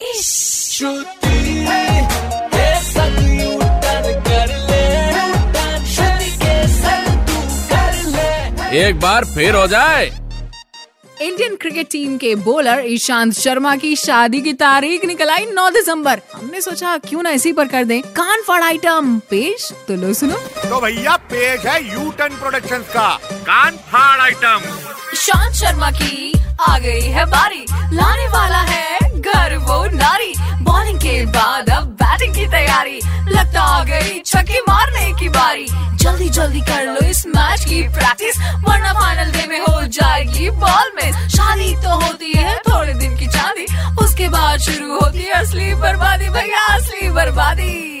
एक बार फिर हो जाए। इंडियन क्रिकेट टीम के बॉलर ईशांत शर्मा की शादी की तारीख निकल आई 9 दिसंबर। हमने सोचा क्यों ना इसी पर कर दें? कान फाड़ आइटम पेश तो लो सुनो। तो भैया पेश है यू टर्न प्रोडक्शन का। कान फाड़ आइटम ईशांत शर्मा की आ गई है बारी। लाने वाला है बाद अब बैटिंग की तैयारी। लगता आ गई छक्के मारने की बारी। जल्दी जल्दी कर लो इस मैच की प्रैक्टिस वरना फाइनल डे में हो जाएगी बॉल में शादी तो होती है, थोड़े दिन की चांदी। उसके बाद शुरू होती है असली बर्बादी, भैया, असली बर्बादी।